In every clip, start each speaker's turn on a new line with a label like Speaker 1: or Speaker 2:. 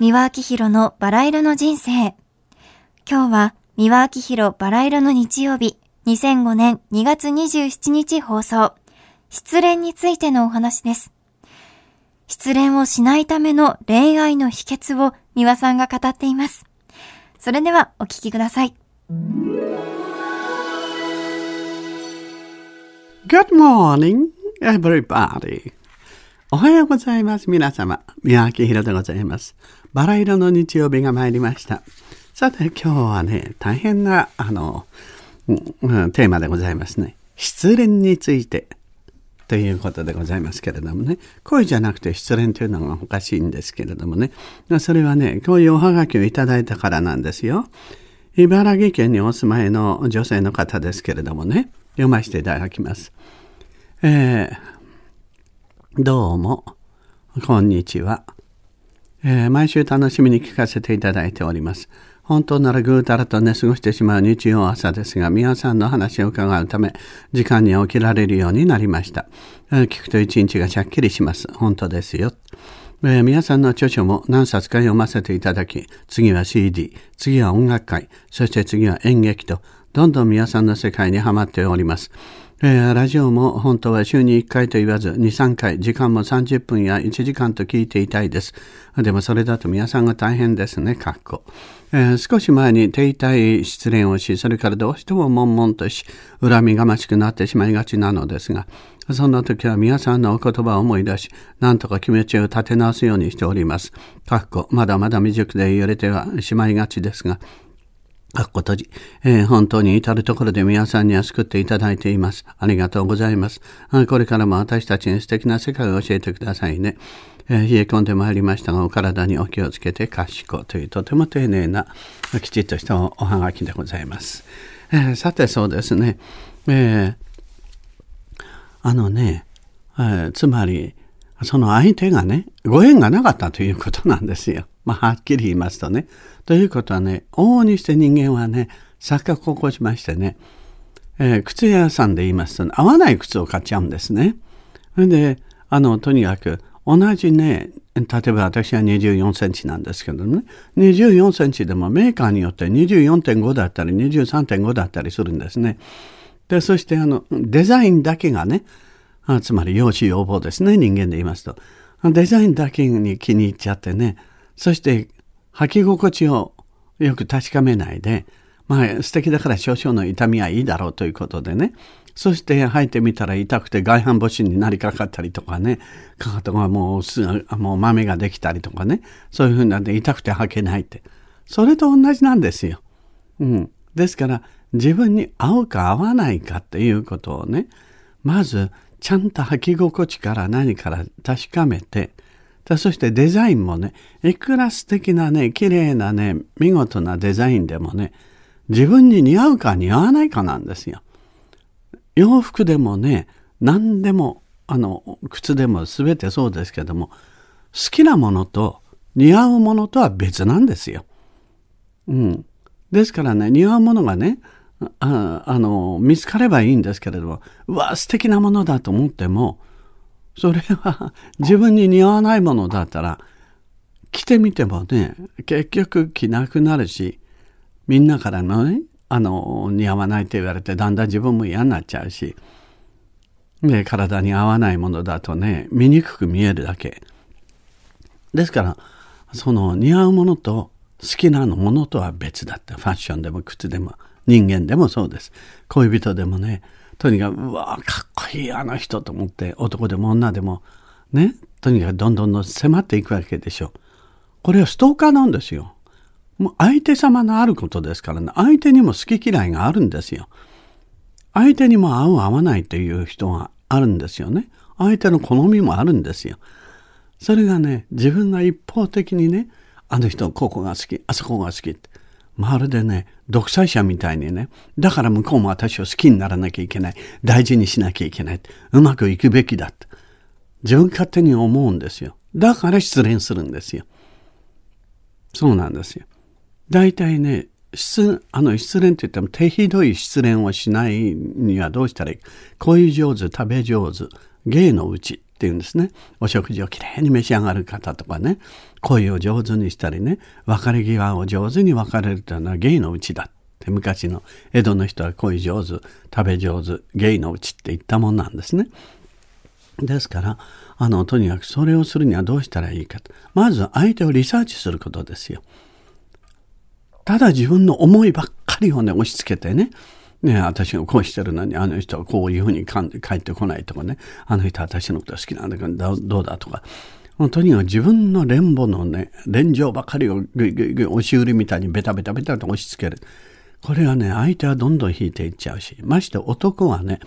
Speaker 1: 三輪明宏のバラ色の人生。今日は三輪明宏バラ色の日曜日、2005年2月27日放送。失恋についてのお話です。失恋をしないための恋愛の秘訣を三輪さんが語っています。それではお聞きください。
Speaker 2: Good morning, everybody. おはようございます。皆様。宮脇宏でございます。バラ色の日曜日が参りました。さて、今日はね、大変な、あの、うん、テーマでございますね。失恋についてということでございますけれどもね。恋じゃなくて失恋というのがおかしいんですけれどもね。それはね、こういうおはがきをいただいたからなんですよ。茨城県にお住まいの女性の方ですけれどもね。読ませていただきます。えーどうも、こんにちは、えー、毎週楽しみに聞かせていただいております。本当ならぐうたらと寝過ごしてしまう日曜朝ですが、皆さんの話を伺うため、時間に起きられるようになりました。えー、聞くと一日がしゃっきりします。本当ですよ。えー、皆さんの著書も何冊か読ませていただき、次は CD、次は音楽会、そして次は演劇と、どんどん皆さんの世界にはまっております。えー、ラジオも本当は週に1回と言わず2、3回、時間も30分や1時間と聞いていたいです。でもそれだと皆さんが大変ですね、かっこ。えー、少し前に手痛い失恋をし、それからどうしても悶々とし、恨みがましくなってしまいがちなのですが、そんな時は皆さんのお言葉を思い出し、なんとか気持ちを立て直すようにしております。かっこ、まだまだ未熟で揺れてはしまいがちですが、かっこ閉じ、えー、本当に至るところで皆さんには救っていただいています。ありがとうございます。これからも私たちに素敵な世界を教えてくださいね。えー、冷え込んでまいりましたが、お体にお気をつけて、賢というとても丁寧な、きちっとしたおはがきでございます。えー、さて、そうですね。えあのね、えつまり、その相手がね、ご縁がなかったということなんですよ。まあ、はっきり言いますとね。ということはね、往々にして人間はね、錯覚を起こしましてね、えー、靴屋さんで言いますと、ね、合わない靴を買っちゃうんですね。それで、あの、とにかく、同じね、例えば私は24センチなんですけどね、24センチでもメーカーによって24.5だったり23.5だったりするんですね。で、そしてあの、デザインだけがね、あつまり容姿要望ですね、人間で言いますと。デザインだけに気に入っちゃってね、そして履き心地をよく確かめないで、まあ素敵だから少々の痛みはいいだろうということでね、そして履いてみたら痛くて外反母趾になりかかったりとかね、かかとがもうす、もう豆ができたりとかね、そういうふうなんで痛くて履けないって。それと同じなんですよ。うん。ですから自分に合うか合わないかっていうことをね、まずちゃんと履き心地から何から確かめて、そしてデザインもね、いくら素敵なね、綺麗なね、見事なデザインでもね、自分に似合うか似合わないかなんですよ。洋服でもね、何でも、あの、靴でも全てそうですけども、好きなものと似合うものとは別なんですよ。うん。ですからね、似合うものがね、ああの、見つかればいいんですけれども、うわ、素敵なものだと思っても、それは自分に似合わないものだったら着てみてもね結局着なくなるしみんなからのねあの似合わないって言われてだんだん自分も嫌になっちゃうしで体に合わないものだとね醜く見えるだけ。ですからその似合うものと好きなものとは別だって。ファッションでも靴でも人間でもそうです。恋人でもねとにかく、うわかっこいいあの人と思って、男でも女でも、ね、とにかくどんどんどん迫っていくわけでしょ。これはストーカーなんですよ。もう相手様のあることですからね、相手にも好き嫌いがあるんですよ。相手にも合う合わないという人があるんですよね。相手の好みもあるんですよ。それがね、自分が一方的にね、あの人ここが好き、あそこが好きって。まるでね、独裁者みたいにね、だから向こうも私を好きにならなきゃいけない。大事にしなきゃいけない。うまくいくべきだって。自分勝手に思うんですよ。だから失恋するんですよ。そうなんですよ。大体ね、失あの失恋って言っても手ひどい失恋をしないにはどうしたらいい？か恋上手、食べ上手、芸のうち。っていうんですね。お食事をきれいに召し上がる方とかね、恋を上手にしたりね、別れ際を上手に別れるというのは芸のうちだって昔の江戸の人は恋上手、食べ上手、芸のうちって言ったもんなんですね。ですから、あの、とにかくそれをするにはどうしたらいいかと。まず相手をリサーチすることですよ。ただ自分の思いばっかりをね、押し付けてね、ね、私がこうしてるのに、あの人はこういうふうに帰ってこないとかね、あの人は私のこと好きなんだけど、どうだとか。とにかく自分の連母のね、連情ばかりを押し売りみたいにベタベタベタと押し付ける。これはね、相手はどんどん引いていっちゃうし、まして男はね、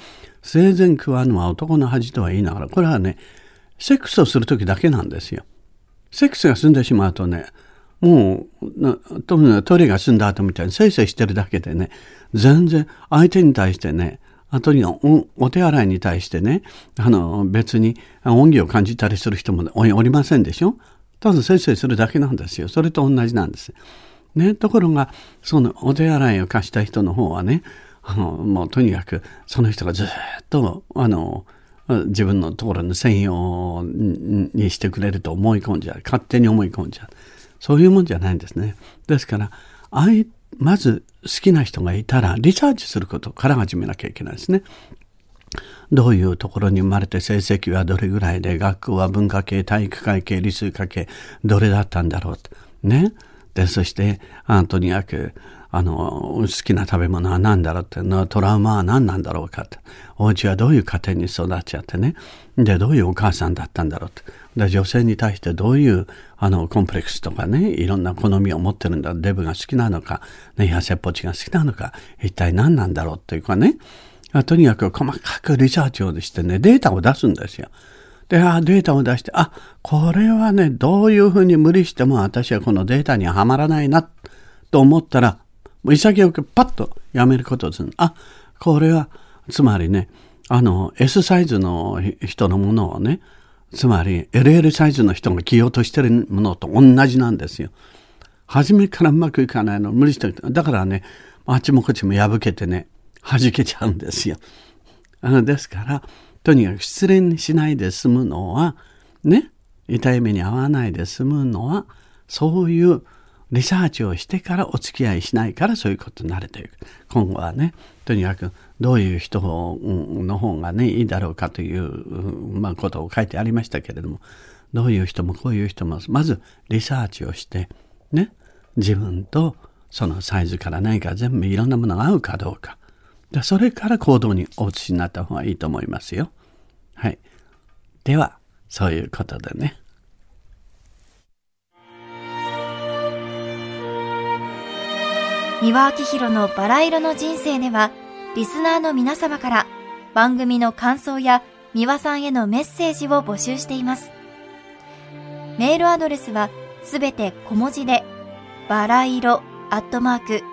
Speaker 2: 生前食わぬは男の恥とは言いながら、これはね、セックスをするときだけなんですよ。セックスが済んでしまうとね、もう、トイレが済んだ後みたいにせいせいしてるだけでね、全然相手に対してね、あとにおお手洗いに対してね、あの別に恩義を感じたりする人もおりませんでしょ？ただせいせいするだけなんですよ。それと同じなんです。ね、ところが、そのお手洗いを貸した人の方はね、あの、もうとにかくその人がずっと、あの、自分のところの専用にしてくれると思い込んじゃう。勝手に思い込んじゃう。そういうもんじゃないんですね。ですから、まず好きな人がいたらリサーチすることから始めなきゃいけないですね。どういうところに生まれて成績はどれぐらいで、学校は文化系、体育会系、理数科系、どれだったんだろうと。ね。で、そして、あとにかく、あの、好きな食べ物は何だろうって、トラウマは何なんだろうかって。お家はどういう家庭に育っちゃってね。で、どういうお母さんだったんだろうって。で女性に対してどういうあのコンプレックスとかねいろんな好みを持ってるんだデブが好きなのか、ね、痩せっぽちが好きなのか一体何なんだろうっていうかねとにかく細かくリサーチをしてねデータを出すんですよ。で、あデータを出して、あ、これはね、どういうふうに無理しても私はこのデータにはまらないなと思ったら、もう潔くパッとやめることです。あ、これは、つまりね、あの、S サイズの人のものをね、つまり LL サイズの人が着ようとしてるものと同じなんですよ。初めからうまくいかないの無理してだからねあっちもこっちも破けてね弾けちゃうんですよ。ですからとにかく失恋しないで済むのはね痛い目に遭わないで済むのはそういうリサーチをしてからお付き合いしないからそういうことになるという今後はねとにかくどういう人の方がねいいだろうかという、まあ、ことを書いてありましたけれどもどういう人もこういう人もまずリサーチをしてね自分とそのサイズから何か全部いろんなものが合うかどうか。でそれから行動にお移しになった方がいいと思いますよ。はい。ではそういうことでね。
Speaker 1: 三輪明宏のバラ色の人生では、リスナーの皆様から番組の感想や三輪さんへのメッセージを募集しています。メールアドレスはすべて小文字で、バラ色アットマーク